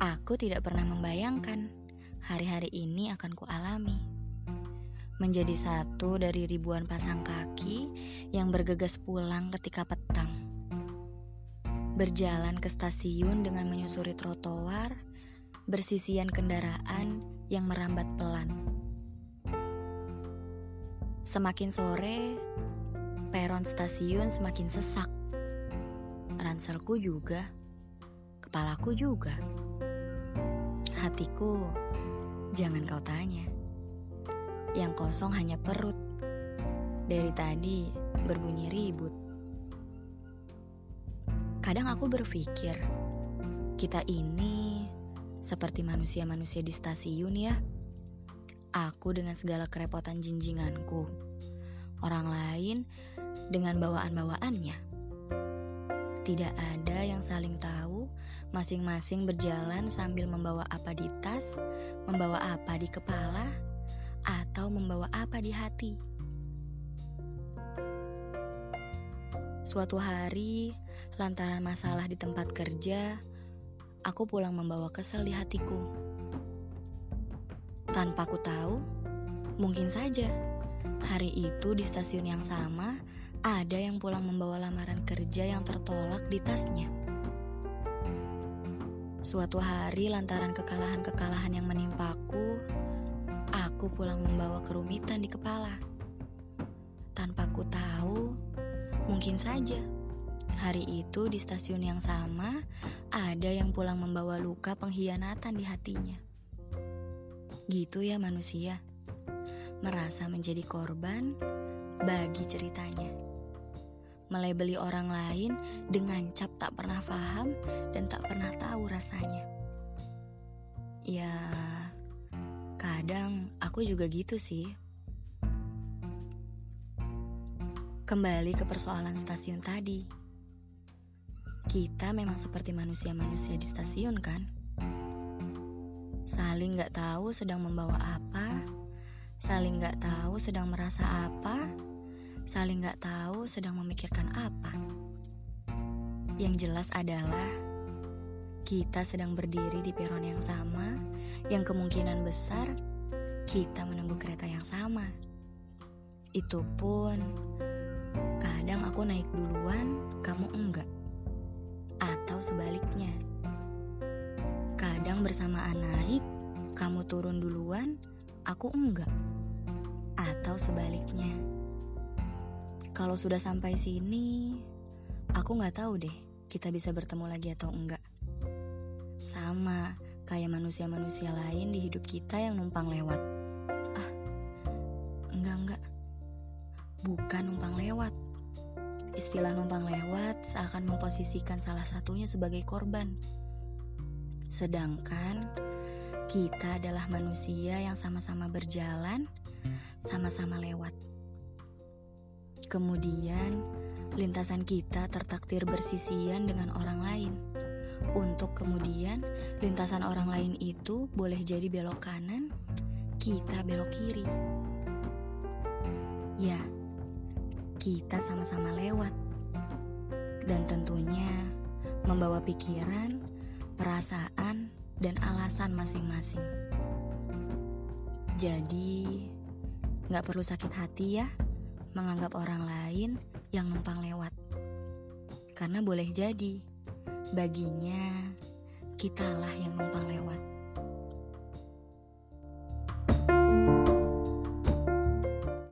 Aku tidak pernah membayangkan hari-hari ini akan kualami. Menjadi satu dari ribuan pasang kaki yang bergegas pulang ketika petang. Berjalan ke stasiun dengan menyusuri trotoar, bersisian kendaraan yang merambat pelan. Semakin sore, peron stasiun semakin sesak. Ranselku juga, kepalaku juga. Hatiku, jangan kau tanya. Yang kosong hanya perut. Dari tadi berbunyi ribut. Kadang aku berpikir, kita ini seperti manusia-manusia di stasiun ya. Aku dengan segala kerepotan jinjinganku. Orang lain dengan bawaan-bawaannya. Tidak ada yang saling tahu Masing-masing berjalan sambil membawa apa di tas, membawa apa di kepala, atau membawa apa di hati. Suatu hari, lantaran masalah di tempat kerja, aku pulang membawa kesel di hatiku. Tanpa ku tahu, mungkin saja hari itu di stasiun yang sama ada yang pulang membawa lamaran kerja yang tertolak di tasnya. Suatu hari lantaran kekalahan-kekalahan yang menimpaku, aku pulang membawa kerumitan di kepala. Tanpa ku tahu, mungkin saja hari itu di stasiun yang sama ada yang pulang membawa luka pengkhianatan di hatinya. Gitu ya manusia, merasa menjadi korban bagi ceritanya melebeli orang lain dengan cap tak pernah paham dan tak pernah tahu rasanya. Ya, kadang aku juga gitu sih. Kembali ke persoalan stasiun tadi. Kita memang seperti manusia-manusia di stasiun kan? Saling gak tahu sedang membawa apa, saling gak tahu sedang merasa apa, saling gak tahu sedang memikirkan apa. Yang jelas adalah kita sedang berdiri di peron yang sama, yang kemungkinan besar kita menunggu kereta yang sama. Itu pun kadang aku naik duluan, kamu enggak. Atau sebaliknya. Kadang bersamaan naik, kamu turun duluan, aku enggak. Atau sebaliknya. Kalau sudah sampai sini, aku nggak tahu deh kita bisa bertemu lagi atau enggak. Sama kayak manusia-manusia lain di hidup kita yang numpang lewat. Ah, enggak enggak. Bukan numpang lewat. Istilah numpang lewat seakan memposisikan salah satunya sebagai korban. Sedangkan kita adalah manusia yang sama-sama berjalan, sama-sama lewat. Kemudian, lintasan kita tertakdir bersisian dengan orang lain. Untuk kemudian, lintasan orang lain itu boleh jadi belok kanan, kita belok kiri. Ya, kita sama-sama lewat. Dan tentunya membawa pikiran, perasaan, dan alasan masing-masing. Jadi, gak perlu sakit hati ya menganggap orang lain yang numpang lewat. Karena boleh jadi baginya kitalah yang numpang lewat.